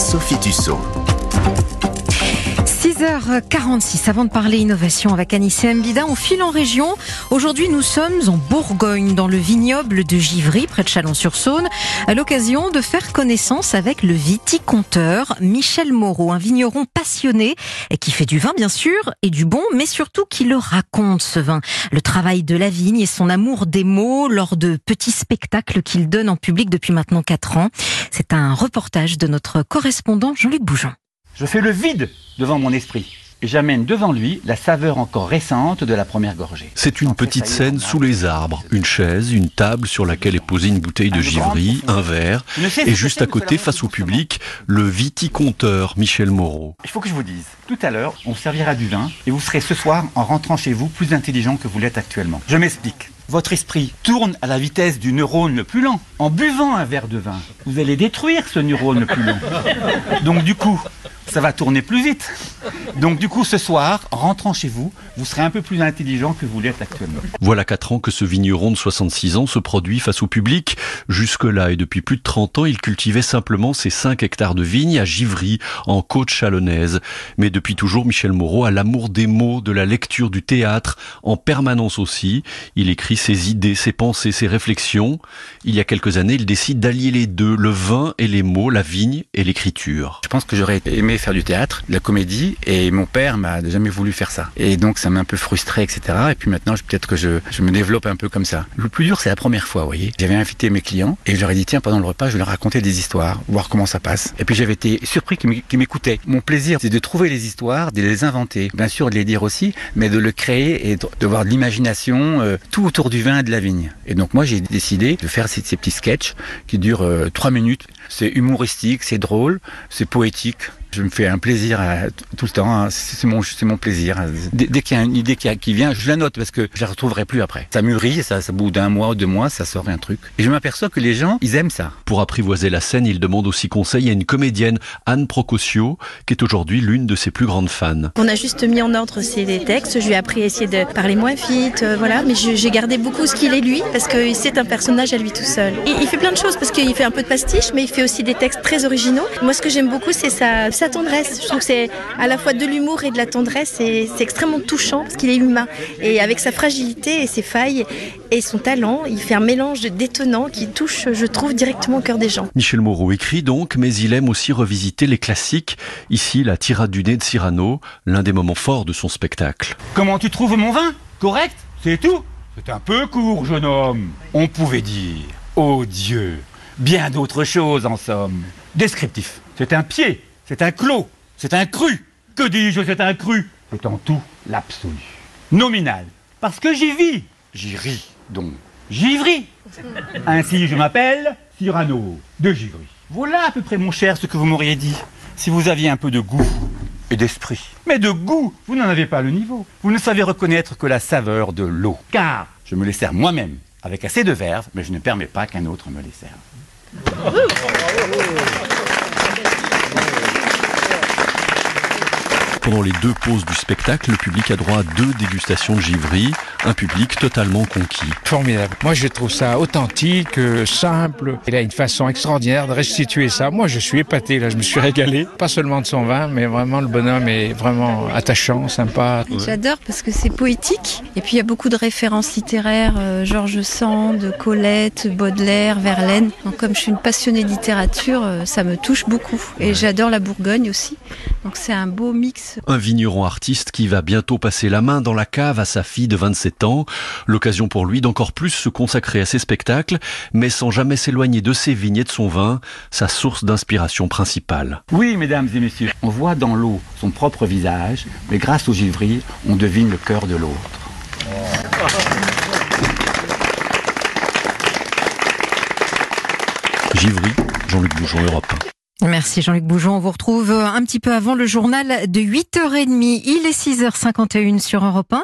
Sophie Tussaud. 6h46, avant de parler innovation avec Anissé Mbida, on file en région. Aujourd'hui, nous sommes en Bourgogne, dans le vignoble de Givry, près de Chalon-sur-Saône, à l'occasion de faire connaissance avec le viticonteur Michel Moreau, un vigneron passionné et qui fait du vin, bien sûr, et du bon, mais surtout qui le raconte, ce vin. Le travail de la vigne et son amour des mots lors de petits spectacles qu'il donne en public depuis maintenant 4 ans. C'est un reportage de notre correspondant Jean-Luc Bougeon. Je fais le vide devant mon esprit et j'amène devant lui la saveur encore récente de la première gorgée. C'est une petite scène sous les arbres, une chaise, une table sur laquelle est posée une bouteille de givry, un verre, et juste à côté, face au public, le viticonteur Michel Moreau. Il faut que je vous dise, tout à l'heure, on servira du vin et vous serez ce soir, en rentrant chez vous, plus intelligent que vous l'êtes actuellement. Je m'explique. Votre esprit tourne à la vitesse du neurone le plus lent. En buvant un verre de vin, vous allez détruire ce neurone le plus lent. Donc du coup, ça va tourner plus vite. Donc du coup, ce soir, en rentrant chez vous, vous serez un peu plus intelligent que vous l'êtes actuellement. Voilà 4 ans que ce vigneron de 66 ans se produit face au public. Jusque-là, et depuis plus de 30 ans, il cultivait simplement ses 5 hectares de vignes à Givry, en côte chalonnaise. Mais depuis toujours, Michel Moreau a l'amour des mots, de la lecture, du théâtre, en permanence aussi. Il écrit ses idées, ses pensées, ses réflexions. Il y a quelques années, il décide d'allier les deux, le vin et les mots, la vigne et l'écriture. Je pense que j'aurais aimé faire du théâtre, de la comédie, et mon père m'a jamais voulu faire ça. Et donc ça m'a un peu frustré, etc. Et puis maintenant, peut-être que je, je me développe un peu comme ça. Le plus dur, c'est la première fois, vous voyez. J'avais invité mes clients et je leur ai dit, tiens, pendant le repas, je vais leur raconter des histoires, voir comment ça passe. Et puis j'avais été surpris qu'ils m'écoutaient. Mon plaisir, c'est de trouver les histoires, de les inventer. Bien sûr, de les dire aussi, mais de le créer et de voir de l'imagination, euh, tout autour du vin et de la vigne. Et donc moi, j'ai décidé de faire ces, petits sketchs qui durent euh, trois minutes. C'est humoristique, c'est drôle, c'est poétique. Je me fais un plaisir à, tout le temps. hein. C'est mon, plaisir. Dès, dès qu'il y a une idée qui, qui vient, je la note parce que je la retrouverai plus après. Ça mûrit, ça, ça, au bout d'un mois ou deux mois, ça sort un truc. Et je m'aperçois que les gens, ils aiment ça. Pour apprivoiser la scène, il demande aussi conseil à une comédienne, Anne Procosio, qui est aujourd'hui l'une de ses plus grandes fans. On a juste mis en ordre ses textes. Je lui ai appris à essayer de parler moins vite, euh, voilà. Mais j'ai gardé beaucoup ce qu'il est lui parce que c'est un personnage à lui tout seul. Et il fait plein de choses parce qu'il fait un peu de pastiche, mais il fait aussi des textes très originaux. Moi, ce que j'aime beaucoup, c'est sa, sa tendresse. Je trouve que c'est à la fois de l'humour et de la tendresse. Et c'est extrêmement touchant parce qu'il est humain. Et avec sa fragilité et ses failles et son talent, il fait un mélange détonnant qui touche, je trouve, directement au cœur des gens. Michel Moreau écrit donc, mais il aime aussi revisiter les classiques. Ici, la tirade du nez de Cyrano, l'un des moments forts de son spectacle. Comment tu trouves mon vin? Correct? C'est tout? C'est un peu court, jeune homme. On pouvait dire, oh Dieu, bien d'autres choses en somme. Descriptif. C'est un pied, c'est un clos, c'est un cru. Que dis-je, c'est un cru? C'est en tout l'absolu. Nominal. Parce que j'y vis. J'y ris, donc. Givry. Ainsi, je m'appelle Cyrano de Givry. Voilà à peu près, mon cher, ce que vous m'auriez dit. Si vous aviez un peu de goût et d'esprit. Mais de goût, vous n'en avez pas le niveau. Vous ne savez reconnaître que la saveur de l'eau. Car je me les sers moi-même avec assez de verve, mais je ne permets pas qu'un autre me les serve. Pendant les deux pauses du spectacle, le public a droit à deux dégustations de givry, un public totalement conquis. Formidable. Moi, je trouve ça authentique, euh, simple. Il a une façon extraordinaire de restituer ça. Moi, je suis épaté, là, je me suis régalé. Pas seulement de son vin, mais vraiment, le bonhomme est vraiment attachant, sympa. J'adore parce que c'est poétique. Et puis il y a beaucoup de références littéraires, euh, Georges Sand, Colette, Baudelaire, Verlaine. Donc comme je suis une passionnée de littérature, euh, ça me touche beaucoup. Et j'adore la Bourgogne aussi. Donc c'est un beau mix. Un vigneron artiste qui va bientôt passer la main dans la cave à sa fille de 27 ans. L'occasion pour lui d'encore plus se consacrer à ses spectacles, mais sans jamais s'éloigner de ses vignes et de son vin, sa source d'inspiration principale. Oui, mesdames et messieurs, on voit dans l'eau son propre visage, mais grâce au givry, on devine le cœur de l'autre. Givry, Jean-Luc Bougeon, Europe. Merci Jean-Luc Bougeon. On vous retrouve un petit peu avant le journal de 8h30. Il est 6h51 sur Europe 1.